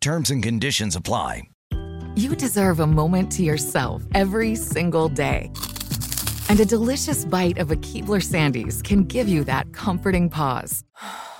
Terms and conditions apply. You deserve a moment to yourself every single day. And a delicious bite of a Keebler Sandies can give you that comforting pause.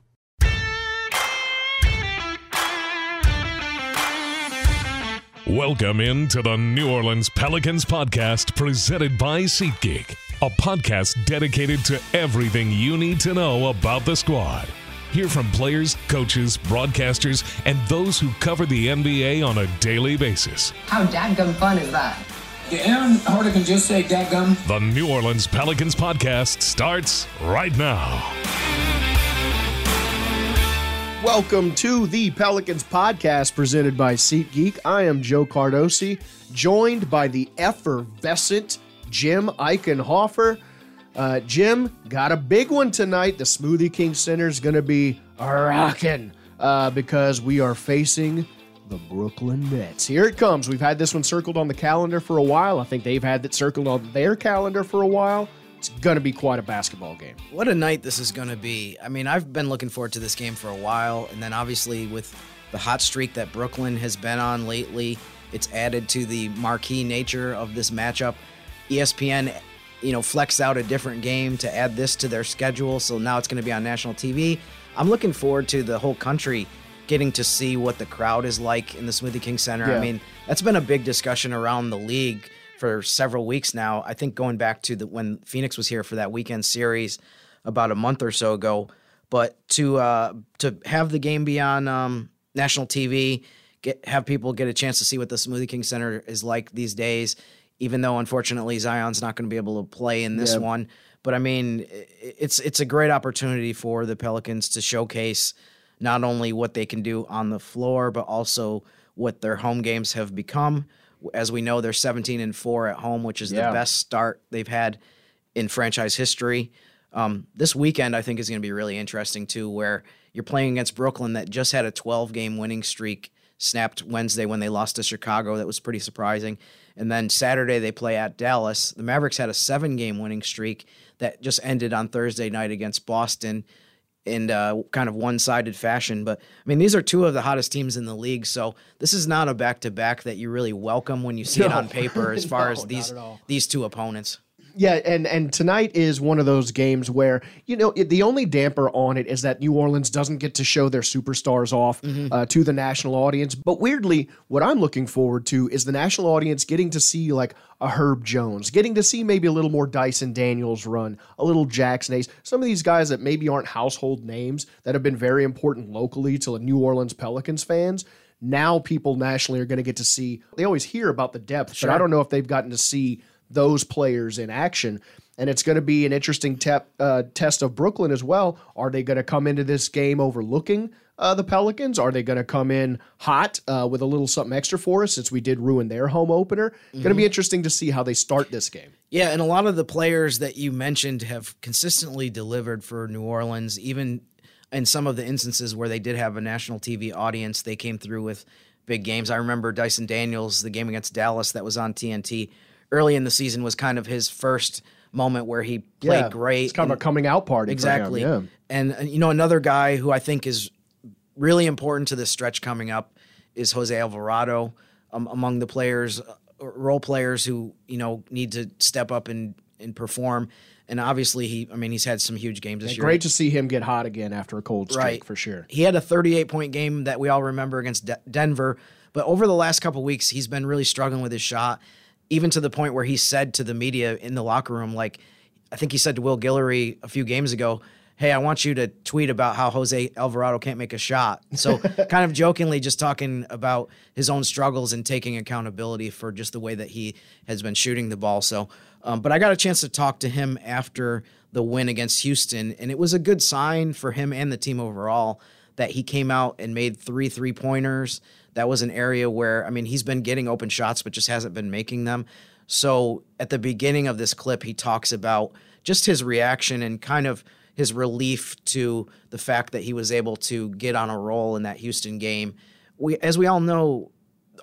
Welcome into the New Orleans Pelicans podcast presented by SeatGeek, a podcast dedicated to everything you need to know about the squad. Hear from players, coaches, broadcasters, and those who cover the NBA on a daily basis. How dadgum fun is that? Yeah, Aaron Harder can just say dadgum. The New Orleans Pelicans podcast starts right now. Welcome to the Pelicans podcast presented by SeatGeek. I am Joe Cardosi, joined by the effervescent Jim Eichenhofer. Uh, Jim got a big one tonight. The Smoothie King Center is going to be rocking uh, because we are facing the Brooklyn Nets. Here it comes. We've had this one circled on the calendar for a while. I think they've had it circled on their calendar for a while. It's going to be quite a basketball game. What a night this is going to be. I mean, I've been looking forward to this game for a while, and then obviously with the hot streak that Brooklyn has been on lately, it's added to the marquee nature of this matchup. ESPN, you know, flexed out a different game to add this to their schedule, so now it's going to be on national TV. I'm looking forward to the whole country getting to see what the crowd is like in the Smoothie King Center. Yeah. I mean, that's been a big discussion around the league for several weeks now. I think going back to the when Phoenix was here for that weekend series about a month or so ago. But to uh, to have the game be on um, national TV, get have people get a chance to see what the Smoothie King Center is like these days. Even though unfortunately Zion's not going to be able to play in this Yeah. one, but I mean it's it's a great opportunity for the Pelicans to showcase not only what they can do on the floor, but also what their home games have become. As we know, they're 17 and 4 at home, which is Yeah. the best start they've had in franchise history. Um, this weekend, I think, is going to be really interesting too, where you're playing against Brooklyn that just had a 12 game winning streak snapped Wednesday when they lost to Chicago. That was pretty surprising. And then Saturday, they play at Dallas. The Mavericks had a seven game winning streak that just ended on Thursday night against Boston in uh, kind of one-sided fashion. But I mean, these are two of the hottest teams in the league, so this is not a back-to-back that you really welcome when you see it on paper. As far No, as these these two opponents, Yeah, and and tonight is one of those games where you know it, the only damper on it is that New Orleans doesn't get to show their superstars off uh, to the national audience. But weirdly, what I'm looking forward to is the national audience getting to see like a Herb Jones, getting to see maybe a little more Dyson Daniels run, a little Jaxson Hayes, some of these guys that maybe aren't household names that have been very important locally to the New Orleans Pelicans fans. Now people nationally are going to get to see. They always hear about the depth, but I don't know if they've gotten to see those players in action. And it's going to be an interesting te- uh, test of Brooklyn as well. Are they going to come into this game overlooking uh, the Pelicans? Are they going to come in hot uh, with a little something extra for us since we did ruin their home opener? Going to be interesting to see how they start this game. yeah, and a lot of the players that you mentioned have consistently delivered for New Orleans, even in some of the instances where they did have a national TV audience, they came through with big games. I remember Dyson Daniels, the game against Dallas that was on TNT early in the season was kind of his first moment where he played Yeah, great. It's kind of a coming out party. for him, Exactly. yeah. And, and you know, another guy who I think is really important to this stretch coming up is Jose Alvarado um, among the players, uh, role players who you know need to step up and and perform. And obviously, he I mean he's had some huge games this And year. great to see him get hot again after a cold streak Right. for sure. He had a 38 point game that we all remember against De- Denver, but over the last couple weeks, he's been really struggling with his shot, even to the point where he said to the media in the locker room, like, I think he said to Will Guillory a few games ago, Hey, I want you to tweet about how Jose Alvarado can't make a shot. So, kind of jokingly, just talking about his own struggles and taking accountability for just the way that he has been shooting the ball. So, um, but I got a chance to talk to him after the win against Houston, and it was a good sign for him and the team overall that he came out and made three three pointers. That was an area where, I mean, he's been getting open shots, but just hasn't been making them. So at the beginning of this clip, he talks about just his reaction and kind of his relief to the fact that he was able to get on a roll in that Houston game. We, as we all know,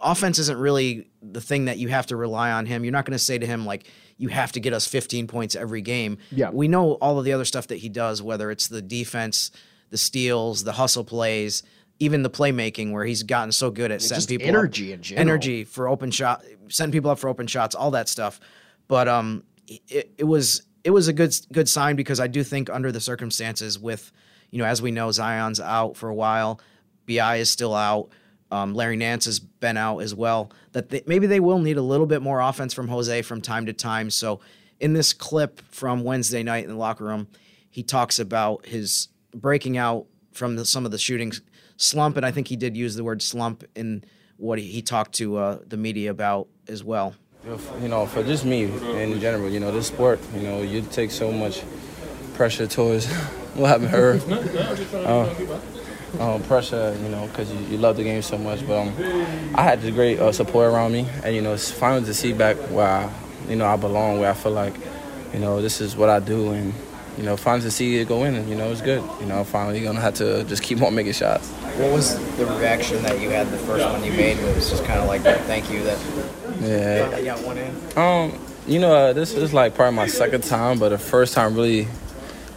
offense isn't really the thing that you have to rely on him. You're not going to say to him like you have to get us 15 points every game. Yeah. We know all of the other stuff that he does whether it's the defense, the steals, the hustle plays, even the playmaking where he's gotten so good at setting people energy up. Energy for open shot, setting people up for open shots, all that stuff. But um it, it was it was a good good sign because I do think under the circumstances with you know as we know Zion's out for a while, Bi is still out. Um, Larry Nance has been out as well. That they, maybe they will need a little bit more offense from Jose from time to time. So, in this clip from Wednesday night in the locker room, he talks about his breaking out from the, some of the shooting slump, and I think he did use the word slump in what he, he talked to uh, the media about as well. You know, for just me in general, you know, this sport, you know, you take so much pressure towards what happened to her. Uh, um, pressure, you know, because you, you love the game so much. But um, I had the great uh, support around me, and you know, it's finally to see back where I, you know I belong, where I feel like, you know, this is what I do, and you know, finally to see it go in, and you know, it's good. You know, finally you're gonna have to just keep on making shots. What was the reaction that you had the first one you made? It was just kind of like, thank you that Yeah. you got one in. Um, you know, uh, this is like probably my second time, but the first time really,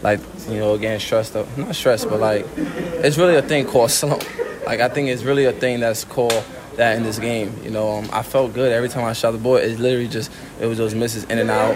like, you know, again, stressed up. Not stressed, but like, it's really a thing called slump. Like, I think it's really a thing that's called that in this game. You know, um, I felt good every time I shot the ball. It's literally just, it was those misses in and out.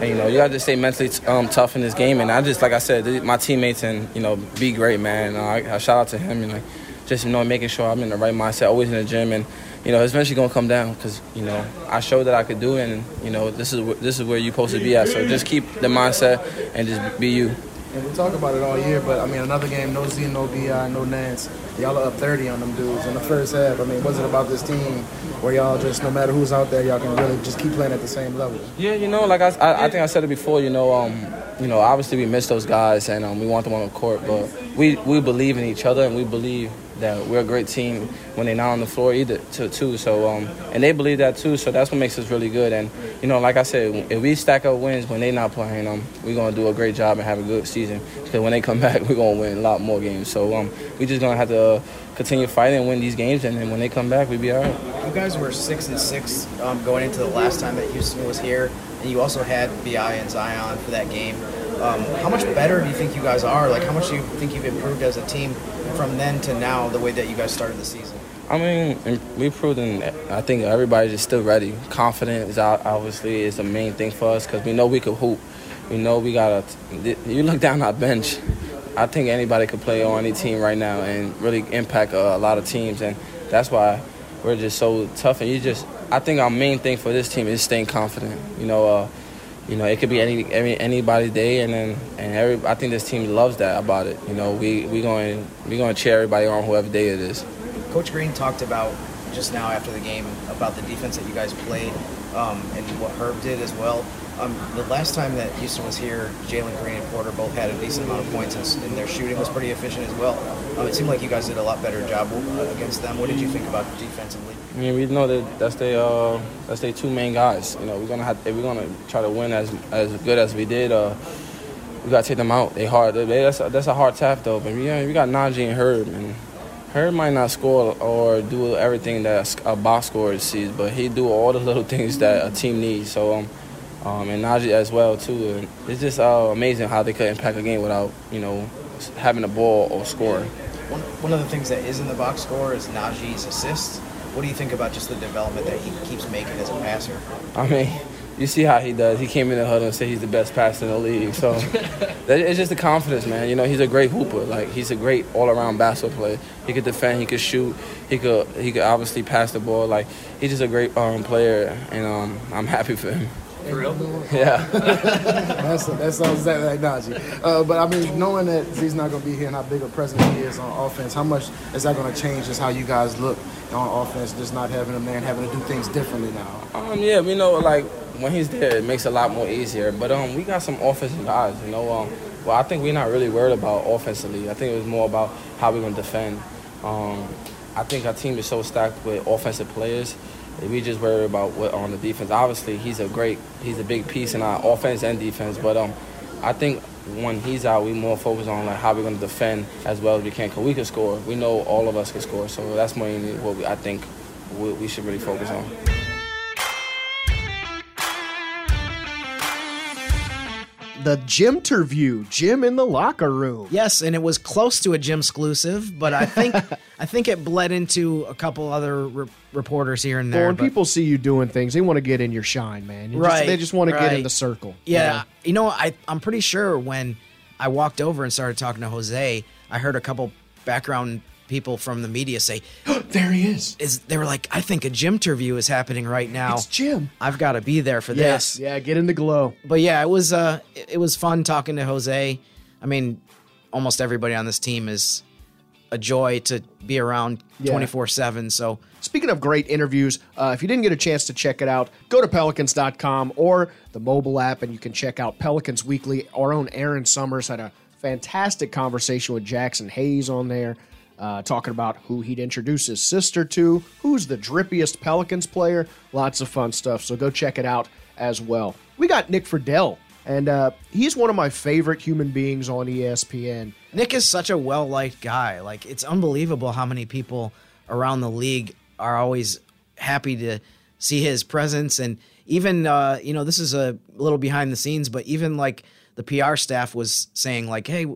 And, you know, you got to stay mentally um, tough in this game. And I just, like I said, my teammates and, you know, be great, man. Uh, I, I shout out to him and, like, just, you know, making sure I'm in the right mindset, always in the gym. And, you know, it's eventually gonna come down because you know I showed that I could do it, and you know this is wh- this is where you're supposed to be at. So just keep the mindset and just be you. And we talk about it all year, but I mean, another game, no Z, no Bi, no Nance. Y'all are up 30 on them dudes in the first half. I mean, was it about this team where y'all just, no matter who's out there, y'all can really just keep playing at the same level? Yeah, you know, like I, I, I think I said it before. You know, um, you know, obviously we miss those guys, and um, we want them on the court, but we we believe in each other, and we believe that we're a great team when they're not on the floor either too. too. So um, and they believe that too. So that's what makes us really good. And you know, like I said, if we stack up wins when they're not playing, um, we're gonna do a great job and have a good season. Because when they come back, we're gonna win a lot more games. So um, we just gonna have to uh, continue fighting and win these games, and then when they come back, we'll be all right. You guys were six and six um, going into the last time that Houston was here, and you also had Bi and Zion for that game. Um, how much better do you think you guys are? Like, how much do you think you've improved as a team from then to now, the way that you guys started the season? I mean, we proved, and I think everybody's just still ready. Confidence obviously is the main thing for us because we know we could hoop. We know we got a. You look down our bench. I think anybody could play on any team right now and really impact a, a lot of teams, and that's why we're just so tough. And you just, I think our main thing for this team is staying confident. You know, uh, you know, it could be any, any anybody's day, and then and every. I think this team loves that about it. You know, we we going we going to cheer everybody on whoever day it is. Coach Green talked about just now after the game about the defense that you guys played um, and what Herb did as well. Um, the last time that Houston was here, Jalen Green and Porter both had a decent amount of points, and, and their shooting was pretty efficient as well. Um, it seemed like you guys did a lot better job uh, against them. What did you think about defensively? I mean, we know that that's their uh, that's their two main guys. You know, we're gonna have we're gonna try to win as as good as we did. Uh, we gotta take them out. They hard. They, that's a, that's a hard task though. But yeah, we got Naji and Herb, and Herb might not score or do everything that a box scorer sees, but he do all the little things that a team needs. So um, um and Naji as well too. And it's just uh, amazing how they could impact a game without you know having the ball or scoring. One, one of the things that is in the box score is Naji's assist. What do you think about just the development that he keeps making as a passer? I mean, you see how he does. He came in the huddle and said he's the best passer in the league. So that, it's just the confidence, man. You know, he's a great hooper. Like he's a great all-around basketball player. He could defend. He could shoot. He could he could obviously pass the ball. Like he's just a great um, player, and um, I'm happy for him. For real? Yeah. that's that sounds exactly like Naji. Uh, but I mean, knowing that he's not going to be here and how big a presence he is on offense, how much is that going to change just how you guys look on offense? Just not having a man having to do things differently now. Um, yeah, we know, like when he's there, it makes it a lot more easier. But um, we got some offensive guys, you know. Um, well, I think we're not really worried about offensively. I think it was more about how we're going to defend. Um, I think our team is so stacked with offensive players we just worry about what on the defense. Obviously, he's a great, he's a big piece in our offense and defense. But um, I think when he's out, we more focus on like how we're going to defend as well as we can. Cause we can score. We know all of us can score. So that's mainly what we, I think we, we should really focus on. The gym interview, Jim in the locker room. Yes, and it was close to a gym exclusive, but I think I think it bled into a couple other re- reporters here and there. Well, when but- people see you doing things, they want to get in your shine, man. You just- Right, they just want to get in the circle. Yeah, you know, I I'm pretty sure when I walked over and started talking to Jose, I heard a couple background people from the media say, there he is. "Is they were like, I think a gym interview is happening right now. It's Jim. I've got to be there for Yes. this." Yeah, get in the glow. But yeah, it was uh it it was fun talking to Jose. I mean, almost everybody on this team is a joy to be around Yeah. 24/7. So Speaking of great interviews, uh, if you didn't get a chance to check it out, go to pelicans.com or the mobile app and you can check out Pelicans Weekly. Our own Erin Summers had a fantastic conversation with Jaxson Hayes on there, uh, talking about who he'd introduce his sister to, who's the drippiest Pelicans player. Lots of fun stuff. So go check it out as well. We got Nick Friedell, and uh, he's one of my favorite human beings on ESPN. Nick is such a well liked guy. Like it's unbelievable how many people around the league are always happy to see his presence and even uh, you know this is a little behind the scenes, but even like the PR staff was saying like, hey.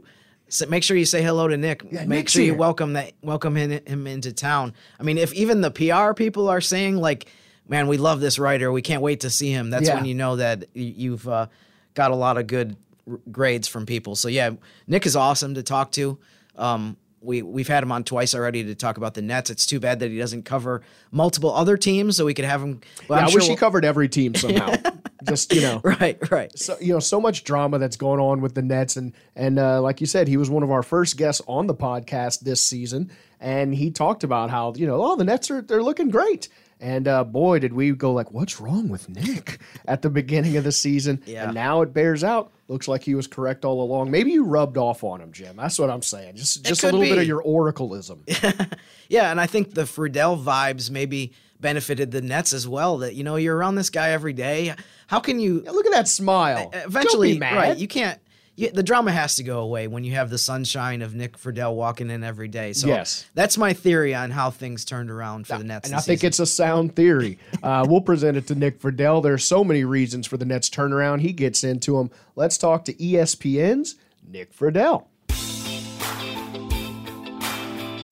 S- Make sure you say hello to Nick. Make Nick's sure you here. welcome that welcome him, him into town. I mean, if even the PR people are saying like, "Man, we love this writer. We can't wait to see him," that's Yeah. when you know that y- you've uh, got a lot of good r- grades from people. So yeah, Nick is awesome to talk to. Um, we we've had him on twice already to talk about the Nets. It's too bad that he doesn't cover multiple other teams, so we could have him. Well, Yeah, I'm I sure wish he we'll- covered every team somehow. Just, you know. Right, right. so you know so much drama that's going on with the Nets and and uh, like you said he was one of our first guests on the podcast this season and he talked about how you know oh the Nets are they're looking great. And uh, boy did we go like what's wrong with Nick? at the beginning of the season. Yeah. and now it bears out. Looks like he was correct all along. Maybe you rubbed off on him Jim. That's what I'm saying. Just just a little bit of your oracleism. Yeah, and I think the Friedell vibes maybe benefited the Nets as well. That you know you're around this guy every day. How can you Yeah, look at that smile eventually? Don't be mad. Right, you can't. You, the drama has to go away when you have the sunshine of Nick Friedell walking in every day. So Yes. that's my theory on how things turned around for the Nets. And I think season. it's a sound theory. Uh, we'll present it to Nick Friedell. There's so many reasons for the Nets turnaround. He gets into them. Let's talk to ESPN's Nick Friedell.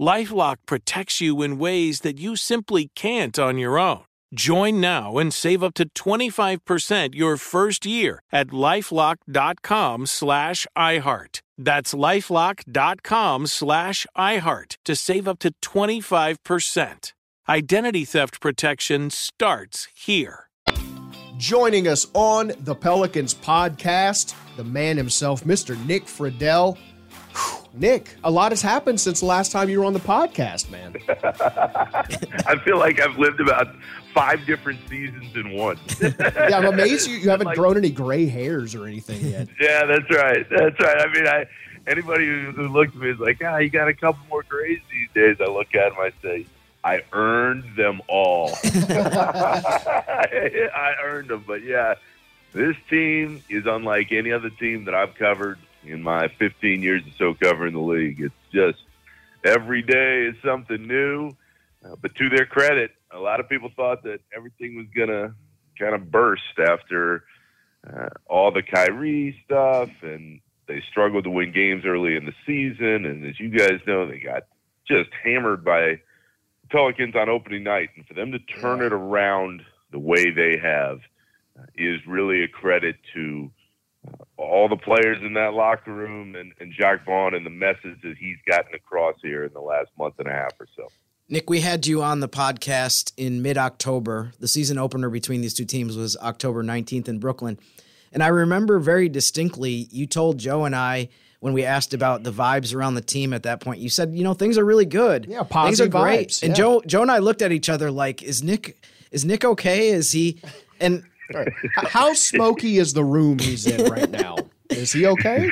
Lifelock protects you in ways that you simply can't on your own. Join now and save up to 25% your first year at lifelock.com slash iHeart. That's lifelock.com slash iHeart to save up to 25%. Identity theft protection starts here. Joining us on the Pelicans podcast, the man himself, Mr. Nick Friedell. Nick, a lot has happened since the last time you were on the podcast, man. I feel like I've lived about five different seasons in one. yeah, I'm amazed you, you haven't like, grown any gray hairs or anything yet. Yeah, that's right. That's right. I mean, I anybody who, who looks at me is like, ah, you got a couple more grays these days. I look at them, I say, I earned them all. I, I earned them. But yeah, this team is unlike any other team that I've covered in my 15 years or so covering the league. It's just every day is something new. Uh, but to their credit, a lot of people thought that everything was going to kind of burst after uh, all the Kyrie stuff, and they struggled to win games early in the season. And as you guys know, they got just hammered by Pelicans on opening night. And for them to turn it around the way they have uh, is really a credit to all the players in that locker room and, and Jacque Vaughn and the message that he's gotten across here in the last month and a half or so. Nick, we had you on the podcast in mid October. The season opener between these two teams was October 19th in Brooklyn. And I remember very distinctly, you told Joe and I when we asked about the vibes around the team at that point, you said, you know, things are really good. Yeah, positive things are great. Vibes, and yeah. Joe Joe and I looked at each other like, is Nick is Nick okay? Is he and Right. How smoky is the room he's in right now? Is he okay?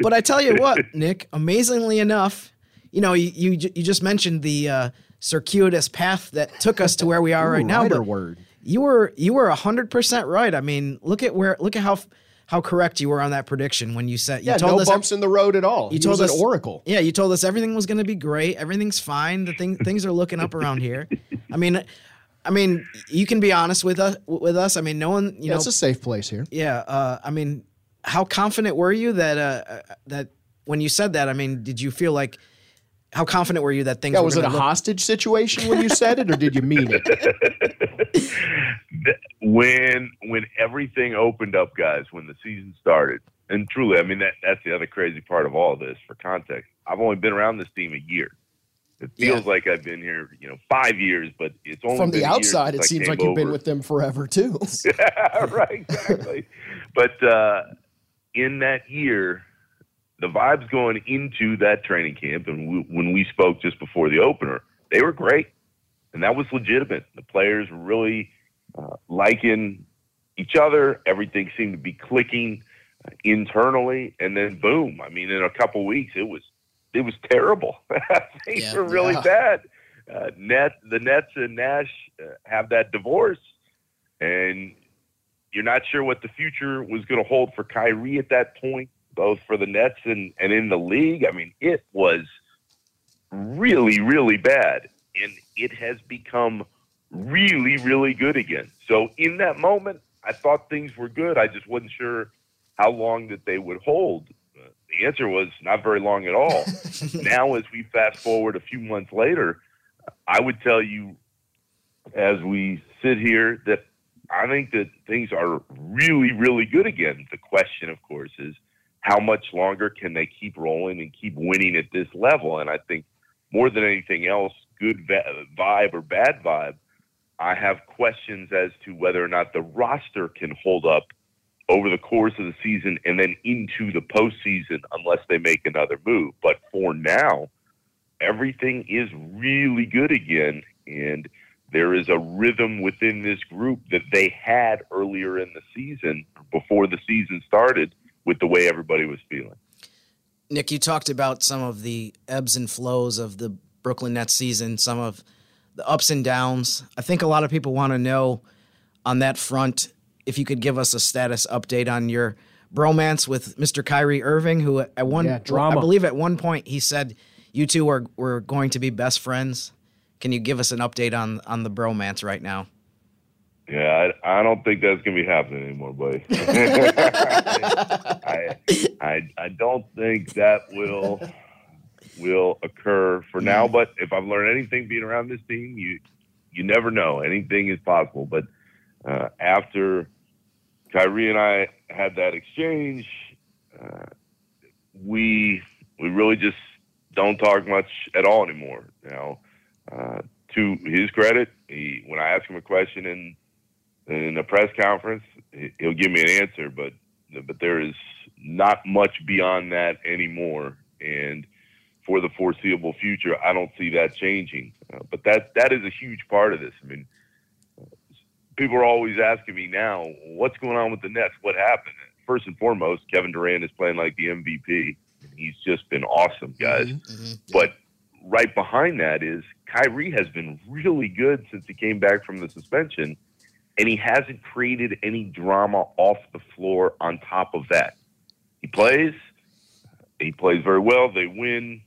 But I tell you what, Nick, amazingly enough, you know, you you, you just mentioned the uh, circuitous path that took us to where we are Ooh, right now. But word. You were you were hundred percent right. I mean, look at where look at how how correct you were on that prediction when you said you yeah, told no us bumps in the road at all. You he told us an oracle. Yeah, you told us everything was going to be great. Everything's fine. The thing things are looking up around here. I mean, I mean, you can be honest with us. With us, I mean, no one. You yeah, know, it's a safe place here. Yeah. Uh, I mean, how confident were you that uh, that when you said that? I mean, did you feel like how confident were you that things? Yeah, were was it a look- hostage situation when you said it, or did you mean it? when when everything opened up, guys, when the season started, and truly, I mean that that's the other crazy part of all this. For context, I've only been around this team a year. It feels Yeah. like I've been here, you know, five years, but it's only From the outside, it I seems like you've been with them forever too. Yeah, right, exactly. but uh, in that year, the vibes going into that training camp, and we, when we spoke just before the opener, they were great, and that was legitimate. The players were really uh, liking each other. Everything seemed to be clicking uh, internally, and then boom! I mean, in a couple weeks, it was it was terrible. Things Yeah. were really Yeah. bad. Uh, Net the Nets and Nash uh, have that divorce, and you're not sure what the future was going to hold for Kyrie at that point, both for the Nets and, and in the league. I mean, it was really, really bad. And it has become really, really good again. So in that moment, I thought things were good. I just wasn't sure how long that they would hold. The answer was not very long at all. now, as we fast forward a few months later, I would tell you as we sit here that I think that things are really, really good again. The question, of course, is how much longer can they keep rolling and keep winning at this level? And I think more than anything else, good vibe or bad vibe, I have questions as to whether or not the roster can hold up over the course of the season and then into the postseason unless they make another move. But for now, everything is really good again. And there is a rhythm within this group that they had earlier in the season, before the season started, with the way everybody was feeling. Nick, you talked about some of the ebbs and flows of the Brooklyn Nets season, some of the ups and downs. I think a lot of people want to know on that front if you could give us a status update on your bromance with Mr. Kyrie Irving, who at one Yeah, drama. I believe at one point he said you two are were going to be best friends. Can you give us an update on on the bromance right now? Yeah, I, I don't think that's gonna be happening anymore, buddy. I, I I don't think that will will occur for now. But if I've learned anything being around this team, you you never know. Anything is possible. But uh, after Kyrie and I had that exchange, uh, we we really just don't talk much at all anymore. Now, uh, to his credit, he when I ask him a question in in a press conference, he'll give me an answer, but but there is not much beyond that anymore, and for the foreseeable future, I don't see that changing. Uh, but that that is a huge part of this. I mean, people are always asking me now, what's going on with the Nets? What happened? First and foremost, Kevin Durant is playing like the MVP. He's just been awesome, guys. Mm-hmm, mm-hmm. But right behind that is Kyrie has been really good since he came back from the suspension, and he hasn't created any drama off the floor on top of that. He plays, he plays very well. They win.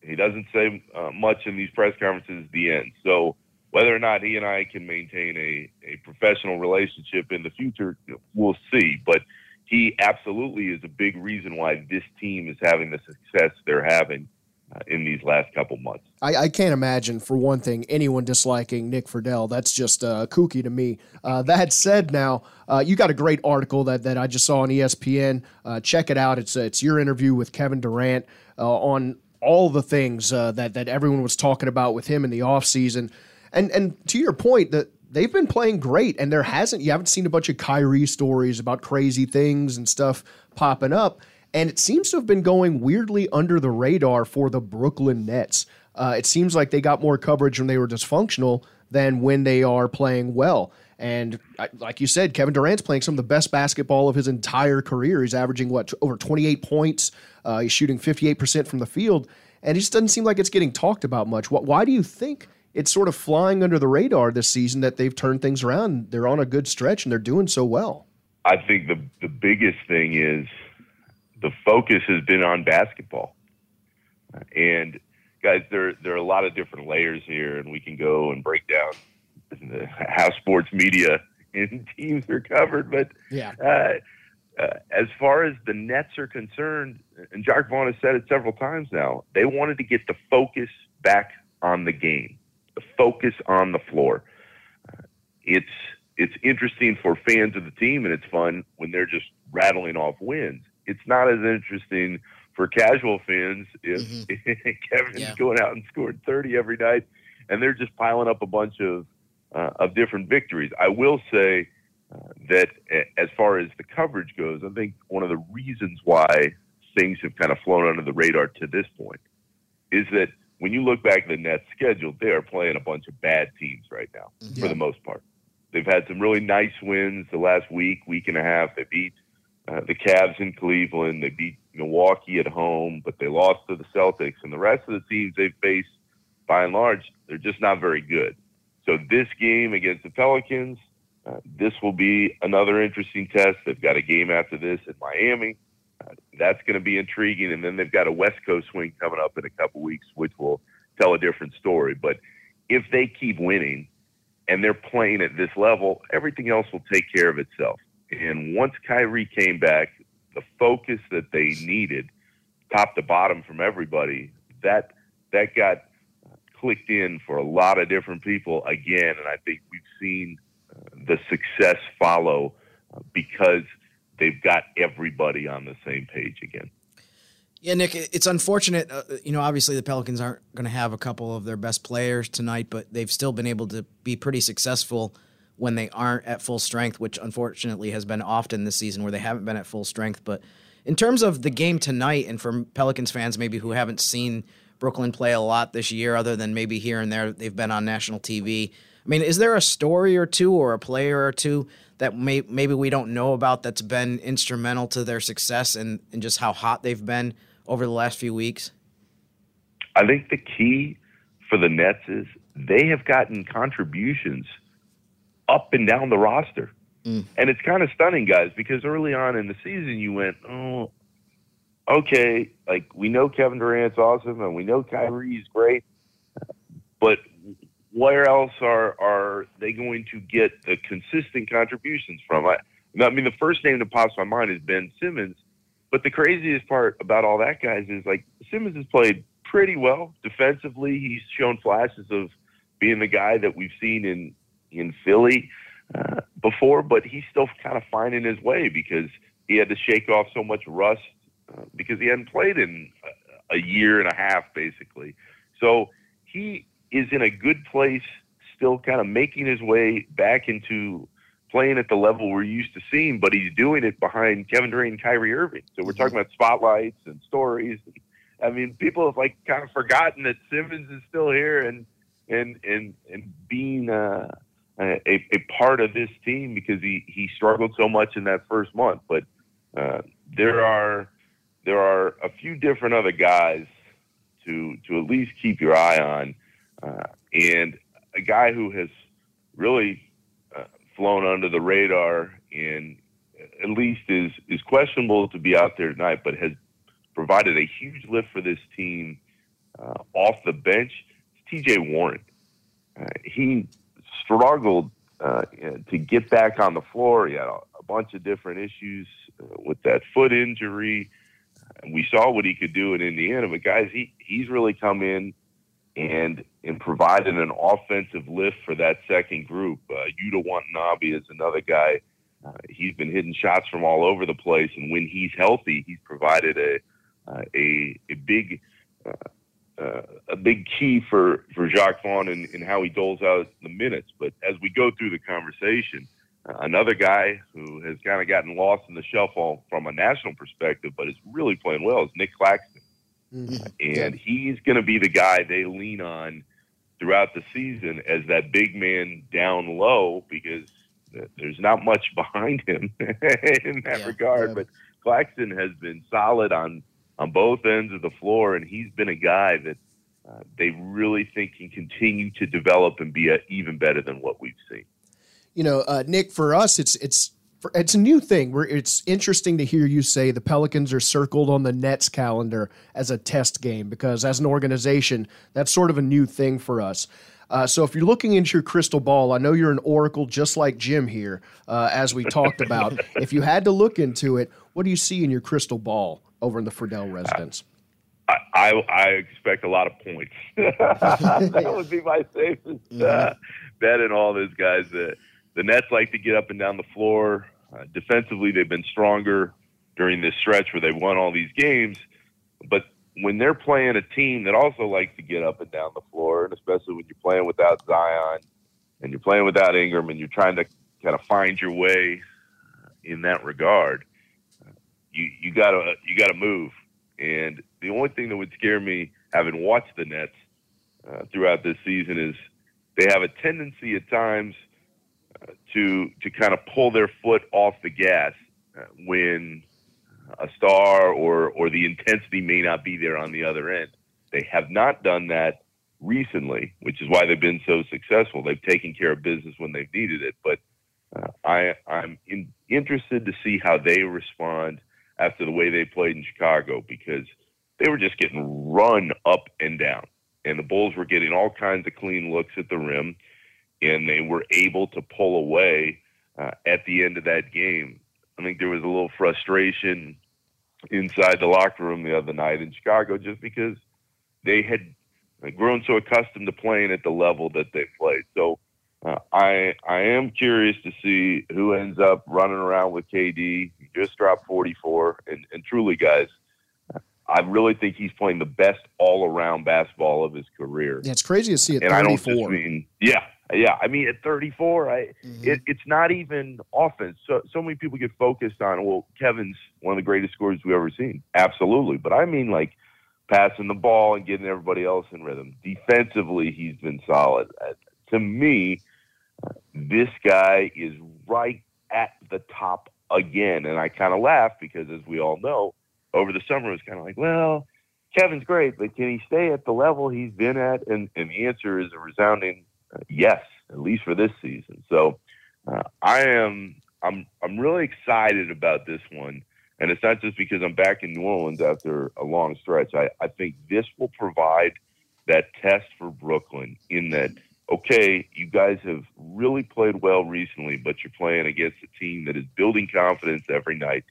He doesn't say uh, much in these press conferences at the end. So whether or not he and I can maintain a, a professional relationship in the future, we'll see. But he absolutely is a big reason why this team is having the success they're having uh, in these last couple months. I, I, can't imagine, for one thing, anyone disliking Nick Friedell. That's just uh, kooky to me. Uh, that said, now uh, you got a great article that, that I just saw on ESPN. Uh, check it out. It's it's your interview with Kevin Durant uh, on all the things that that everyone was talking about with him in the offseason. And and to your point, that they've been playing great, and there hasn't you haven't seen a bunch of Kyrie stories about crazy things and stuff popping up. And it seems to have been going weirdly under the radar for the Brooklyn Nets. Uh, it seems like they got more coverage when they were dysfunctional than when they are playing well. And like you said, Kevin Durant's playing some of the best basketball of his entire career. He's averaging what over 28 points. Uh, he's shooting 58% from the field, and it just doesn't seem like it's getting talked about much. Why do you think it's sort of flying under the radar this season that they've turned things around. They're on a good stretch and they're doing so well. I think the the biggest thing is the focus has been on basketball. And guys, there there are a lot of different layers here, and we can go and break down how sports media and teams are covered. But yeah. Uh, uh, as far as the Nets are concerned, and Jacque Vaughn has said it several times now, they wanted to get the focus back on the game the focus on the floor. Uh, it's it's interesting for fans of the team, and it's fun when they're just rattling off wins. It's not as interesting for casual fans if mm-hmm. Kevin's yeah. going out and scoring 30 every night, and they're just piling up a bunch of uh, of different victories. I will say uh, that as far as the coverage goes, I think one of the reasons why things have kind of flown under the radar to this point is that when you look back at the Nets schedule, they are playing a bunch of bad teams right now mm-hmm. for the most part. They've had some really nice wins the last week, week and a half. They beat uh, the Cavs in Cleveland. They beat Milwaukee at home, but they lost to the Celtics. And the rest of the teams they face, by and large, they're just not very good. So this game against the Pelicans, uh, this will be another interesting test. They've got a game after this in Miami that's going to be intriguing. And then they've got a West Coast swing coming up in a couple weeks, which will tell a different story. But if they keep winning and they're playing at this level, everything else will take care of itself. And once Kyrie came back, the focus that they needed, top to bottom from everybody, that that got clicked in for a lot of different people again. And I think we've seen uh, the success follow uh, because – they've got everybody on the same page again. Yeah, Nick, it's unfortunate. Uh, you know, obviously the Pelicans aren't going to have a couple of their best players tonight, but they've still been able to be pretty successful when they aren't at full strength, which unfortunately has been often this season where they haven't been at full strength. But in terms of the game tonight, and for Pelicans fans maybe who haven't seen Brooklyn play a lot this year, other than maybe here and there they've been on national TV. I mean, is there a story or two or a player or two that may, maybe we don't know about that's been instrumental to their success and, and just how hot they've been over the last few weeks? I think the key for the Nets is they have gotten contributions up and down the roster. Mm. And it's kind of stunning, guys, because early on in the season, you went, oh, okay, like we know Kevin Durant's awesome and we know Kyrie's great, but where else are are they going to get the consistent contributions from? I, I mean, the first name that pops my mind is Ben Simmons, but the craziest part about all that, guys, is like Simmons has played pretty well defensively. He's shown flashes of being the guy that we've seen in in Philly uh, before, but he's still kind of finding his way because he had to shake off so much rust uh, because he hadn't played in a year and a half, basically. So he is in a good place, still kind of making his way back into playing at the level we're used to seeing, but he's doing it behind Kevin Durant and Kyrie Irving. So we're talking about spotlights and stories. I mean, people have like kind of forgotten that Simmons is still here and and and and being uh, a a part of this team because he he struggled so much in that first month. But uh, there are there are a few different other guys to to at least keep your eye on, uh, and a guy who has really uh, flown under the radar and at least is is questionable to be out there tonight, but has provided a huge lift for this team uh, off the bench. It's T.J. Warren. Uh, he struggled uh, to get back on the floor. He had a, a bunch of different issues uh, with that foot injury. we saw what he could do in Indiana, but guys, he he's really come in and and provided an offensive lift for that second group. Uh, Yuta Watanabe is another guy. Uh, he's been hitting shots from all over the place, and when he's healthy, he's provided a uh, a a big uh, uh, a big key for for Jacque Vaughn and, and how he doles out the minutes. But as we go through the conversation, uh, another guy who has kind of gotten lost in the shuffle from a national perspective, but is really playing well, is Nic Claxton, mm-hmm. and he's going to be the guy they lean on throughout the season as that big man down low because there's not much behind him in that yeah, regard. Yeah. But Claxton has been solid on on both ends of the floor, and he's been a guy that uh, they really think can continue to develop and be a, even better than what we've seen. You know, uh, Nick, for us, it's it's it's a new thing. Where it's interesting to hear you say the Pelicans are circled on the Nets calendar as a test game because, as an organization, that's sort of a new thing for us. Uh, so if you're looking into your crystal ball, I know you're an oracle just like Jim here, uh, as we talked about. if you had to look into it, what do you see in your crystal ball over in the Friedell residence? I, I, I expect a lot of points. that would be my safest mm-hmm. uh, bet in all these guys. The, the Nets like to get up and down the floor. Uh, defensively, they've been stronger during this stretch where they've won all these games. But when they're playing a team that also likes to get up and down the floor, and especially when you're playing without Zion and you're playing without Ingram and you're trying to kind of find your way in that regard, you you gotta you gotta move. And the only thing that would scare me, having watched the Nets uh, throughout this season, is they have a tendency at times to to kind of pull their foot off the gas uh, when a star or or the intensity may not be there on the other end. They have not done that recently, which is why they've been so successful. They've taken care of business when they've needed it. But uh, I I'm in, interested to see how they respond after the way they played in Chicago because they were just getting run up and down. And the Bulls were getting all kinds of clean looks at the rim, and they were able to pull away uh, at the end of that game. I think there was a little frustration inside the locker room the other night in Chicago just because they had grown so accustomed to playing at the level that they played. So uh, I I am curious to see who ends up running around with KD. He just dropped 44, and, and truly, guys, I really think he's playing the best all around basketball of his career. Yeah, it's crazy to see it. And 34. I don't just mean yeah, yeah. I mean at 34, I mm-hmm. it, it's not even offense. So so many people get focused on well, Kevin's one of the greatest scorers we've ever seen. Absolutely, but I mean like passing the ball and getting everybody else in rhythm. Defensively, he's been solid. Uh, to me, this guy is right at the top again. And I kind of laugh because, as we all know, over the summer it was kind of like, well, Kevin's great, but can he stay at the level he's been at? And, and the answer is a resounding yes, at least for this season. So uh, I am I'm I'm really excited about this one And it's not just because I'm back in New Orleans after a long stretch. I, I think this will provide that test for Brooklyn in that, okay, you guys have really played well recently, but you're playing against a team that is building confidence every night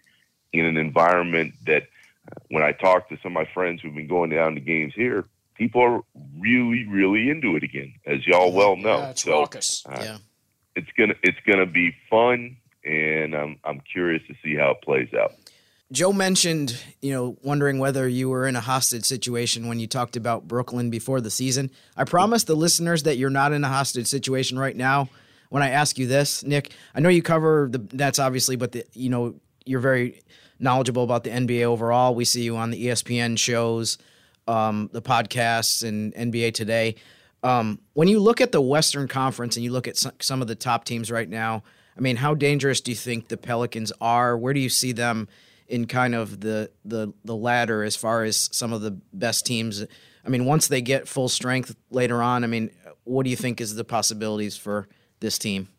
in an environment that, uh, when I talk to some of my friends who've been going down to games here, people are really, really into it again, as y'all well know. Yeah, it's so, raucous. uh, Yeah. it's gonna it's gonna be fun, and I'm I'm curious to see how it plays out. Joe mentioned, you know, wondering whether you were in a hostage situation when you talked about Brooklyn before the season. I promise the listeners that you're not in a hostage situation right now. When I ask you this, Nick, I know you cover the Nets obviously, but the, you know you're very knowledgeable about the NBA overall. We see you on the ESPN shows, um, the podcasts, and NBA Today. Um, when you look at the Western Conference and you look at some, of the top teams right now, I mean, how dangerous do you think the Pelicans are? Where do you see them in kind of the the the ladder as far as some of the best teams? I mean, once they get full strength later on, I mean, what do you think is the possibilities for this team?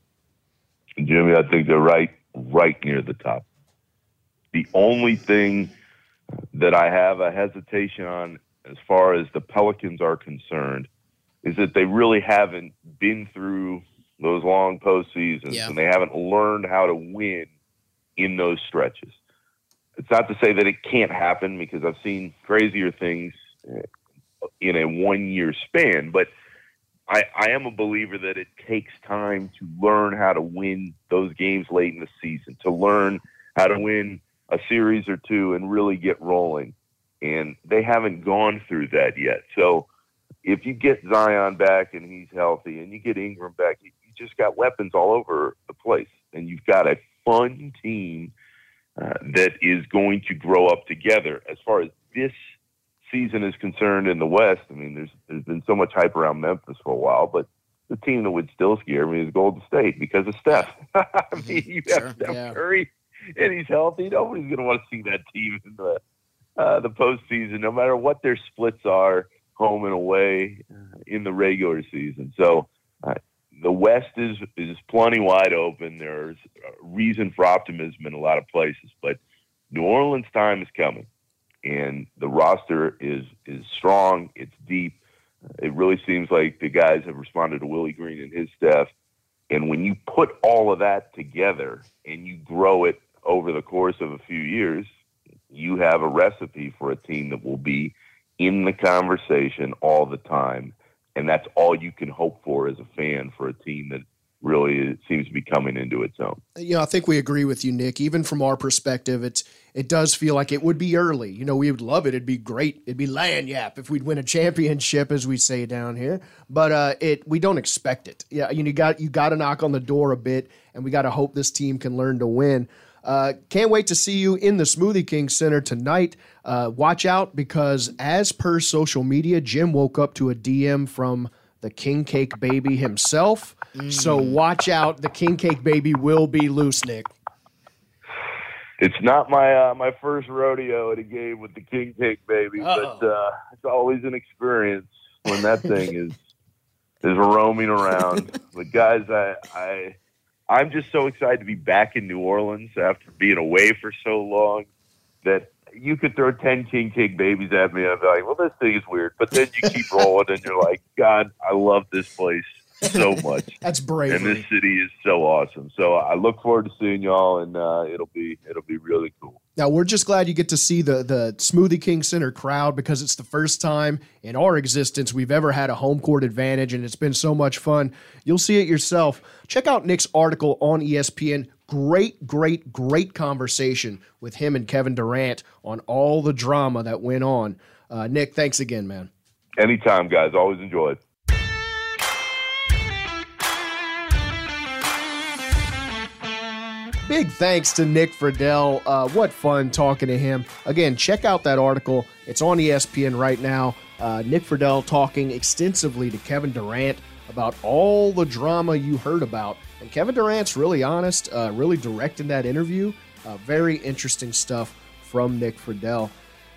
Jimmy, I think they're right right near the top. The only thing that I have a hesitation on as far as the Pelicans are concerned is that they really haven't been through those long postseasons Yeah. and they haven't learned how to win in those stretches. It's not to say that it can't happen because I've seen crazier things uh, in a one year span, but I, I am a believer that it takes time to learn how to win those games late in the season, to learn how to win a series or two and really get rolling. And they haven't gone through that yet. So if you get Zion back and he's healthy and you get Ingram back, you, you just got weapons all over the place. And you've got a fun team uh, that is going to grow up together. As far as this season is concerned in the West, I mean, there's there's been so much hype around Memphis for a while, but the team that would still scare me is Golden State because of Steph. I mean, you have Sure, Steph yeah. Curry and he's healthy. Nobody's going to want to see that team in the uh, the postseason, no matter what their splits are, home and away uh, in the regular season. So uh, the West is is plenty wide open. There's reason for optimism in a lot of places, but New Orleans' time is coming, and the roster is is strong. It's deep. It really seems like the guys have responded to Willie Green and his staff. And when you put all of that together and you grow it over the course of a few years, you have a recipe for a team that will be in the conversation all the time. And that's all you can hope for as a fan for a team that really seems to be coming into its own. know, I think we agree with you, Nick. Even from our perspective, it's it does feel like it would be early. You know, we would love it. It'd be great. It'd be lagniappe if we'd win a championship, as we say down here. But uh, it we don't expect it. Yeah, you, know, you got you got to knock on the door a bit, and we got to hope this team can learn to win. Uh, can't wait to see you in the Smoothie King Center tonight. Uh, watch out because, as per social media, Jim woke up to a DM from the King Cake Baby himself. So watch out. The King Cake Baby will be loose, Nick. It's not my uh, my first rodeo at a game with the King Cake baby, but uh, it's always an experience when that thing is is roaming around. but guys, I I I'm just so excited to be back in New Orleans after being away for so long that you could throw ten King Cake babies at me I'd be like, well, this thing is weird. But then you keep rolling and you're like, God, I love this place so much. That's brave. and this city is so awesome. So I look forward to seeing y'all, and uh, it'll be it'll be really cool. Now we're just glad you get to see the the Smoothie King Center crowd because it's the first time in our existence we've ever had a home court advantage, and it's been so much fun. You'll see it yourself. Check out Nick's article on ESPN. Great, great, great conversation with him and Kevin Durant on all the drama that went on. Uh, Nick, thanks again, man. Anytime, guys. Always enjoy Big thanks to Nick Friedell. Uh, what fun talking to him. Again, check out that article. It's on ESPN right now. Uh, Nick Friedell talking extensively to Kevin Durant about all the drama you heard about. And Kevin Durant's really honest, uh, really direct in that interview. Uh, very interesting stuff from Nick Friedell.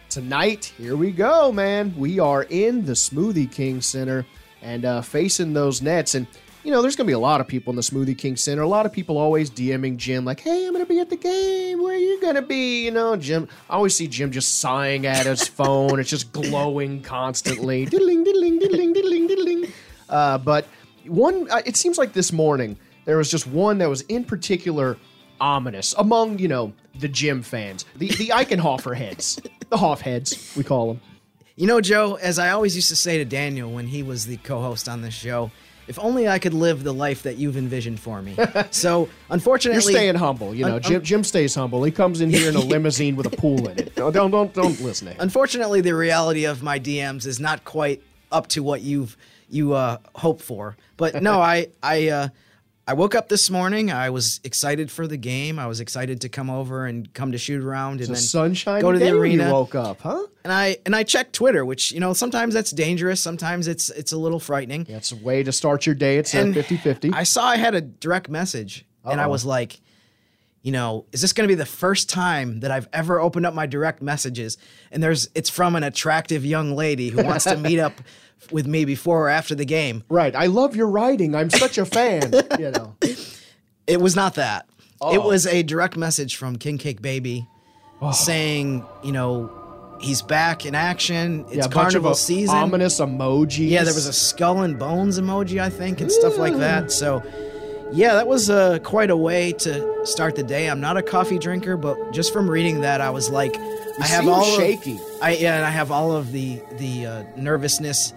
Tonight, here we go, man. We are in the Smoothie King Center and uh, facing those Nets. And you know, there's going to be a lot of people in the Smoothie King Center. A lot of people always DMing Jim, like, hey, I'm going to be at the game. Where are you going to be? You know, Jim. I always see Jim just sighing at his phone. It's just glowing constantly. diddling, diddling, diddling, diddling, diddling. Uh, but one, uh, it seems like this morning, there was just one that was in particular ominous among, you know, the Jim fans, the, the Eichenhofer heads, the Hoff heads, we call them. You know, Joe, as I always used to say to Daniel when he was the co host on this show, if only I could live the life that you've envisioned for me. So, unfortunately, You're staying humble, you know. Un- Jim, Jim stays humble. He comes in here in a limousine with a pool in it. Don't don't don't listen to him. unfortunately, the reality of my DMs is not quite up to what you've you uh, hope for. But no, I I uh, I woke up this morning. I was excited for the game. I was excited to come over and come to shoot around and It's a then sunshiny go to the day you arena. woke up, huh? And I and I checked Twitter, which you know sometimes that's dangerous. Sometimes it's it's a little frightening. Yeah, it's a way to start your day. It's And 50-50. I saw I had a direct message, and I was like, you know, is this going to be the first time that I've ever opened up my direct messages? And there's it's from an attractive young lady who wants to meet up with me before or after the game. Right. I love your writing. I'm such a fan. you know. It was not that. It Oh. was a direct message from King Cake Baby oh. saying, you know, he's back in action. It's yeah, a bunch of carnival season. ominous emojis. Yeah, there was a skull and bones emoji, I think, and stuff like that. So, yeah, that was uh, quite a way to start the day. I'm not a coffee drinker, but just from reading that, I was like, I have all shaky. Of, I yeah, and I have all of the the uh, nervousness,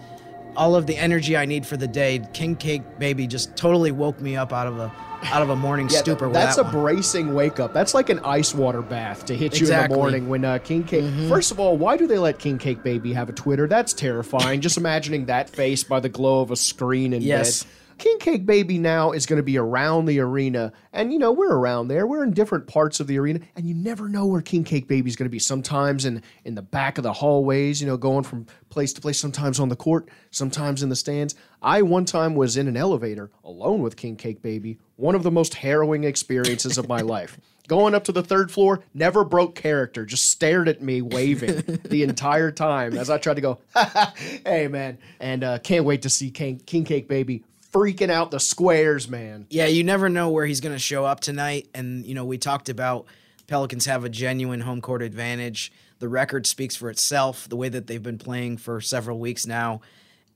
all of the energy I need for the day. King Cake Baby just totally woke me up out of a out of a morning Yeah, stupor. with that's that a one. bracing wake up. That's like an ice water bath to hit you in the morning when uh, King Cake. Mhm. First of all, why do they let King Cake Baby have a Twitter? That's terrifying. Just imagining that face by the glow of a screen in Yes. bed. King Cake Baby now is going to be around the arena, and you know we're around there. We're in different parts of the arena, and you never know where King Cake Baby is going to be. Sometimes in in the back of the hallways, you know, going from place to place. Sometimes on the court, sometimes in the stands. I one time was in an elevator alone with King Cake Baby. One of the most harrowing experiences of my life. Going up to the third floor, never broke character, just stared at me waving the entire time as I tried to go, hey man. And uh, can't wait to see King, King Cake Baby freaking out the squares, man. Yeah, you never know where he's going to show up tonight. And, you know, we talked about Pelicans have a genuine home court advantage. The record speaks for itself, the way that they've been playing for several weeks now.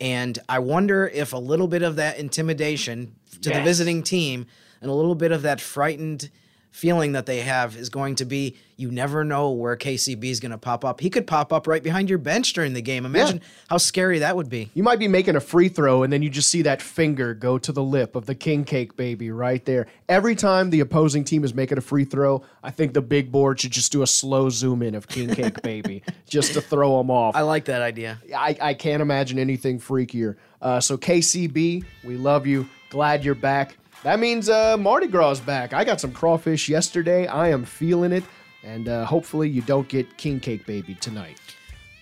And I wonder if a little bit of that intimidation to the visiting team and a little bit of that frightened feeling that they have is going to be you never know where KCB is going to pop up. He could pop up right behind your bench during the game. Imagine how scary that would be. You might be making a free throw, and then you just see that finger go to the lip of the King Cake Baby right there. Every time the opposing team is making a free throw, I think the big board should just do a slow zoom in of King Cake Baby just to throw them off. I like that idea. I, I can't imagine anything freakier. Uh, so KCB, we love you. Glad you're back. That means uh, Mardi Gras is back. I got some crawfish yesterday. I am feeling it, and uh, hopefully you don't get King Cake Baby tonight.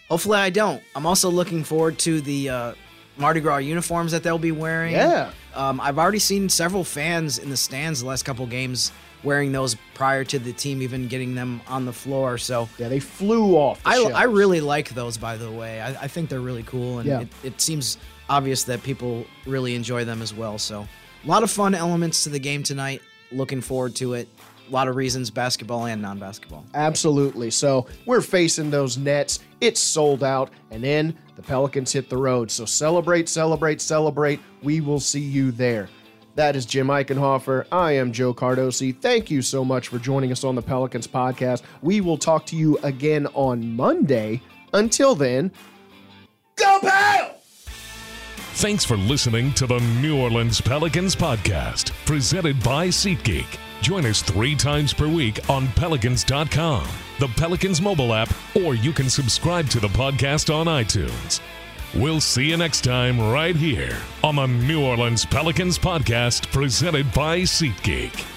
Hopefully, I don't. I'm also looking forward to the uh, Mardi Gras uniforms that they'll be wearing. Yeah. Um, I've already seen several fans in the stands the last couple games wearing those prior to the team even getting them on the floor. So Yeah, they flew off. The I, shelves. I really like those, by the way. I, I think they're really cool, and Yeah. it, it seems obvious that people really enjoy them as well. So a lot of fun elements to the game tonight. Looking forward to it. A lot of reasons, basketball and non-basketball. Absolutely. So we're facing those nets. It's sold out, and then the Pelicans hit the road. So celebrate, celebrate, celebrate. We will see you there. That is Jim Eichenhofer. I am Joe Cardosi. Thank you so much for joining us on the Pelicans podcast. We will talk to you again on Monday. Until then, go Pal! Thanks for listening to the New Orleans Pelicans podcast, presented by SeatGeek. Join us three times per week on Pelicans.com, the Pelicans mobile app, or you can subscribe to the podcast on iTunes. We'll see you next time right here on the New Orleans Pelicans podcast, presented by SeatGeek.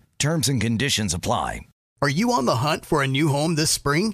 Terms and conditions apply. Are you on the hunt for a new home this spring,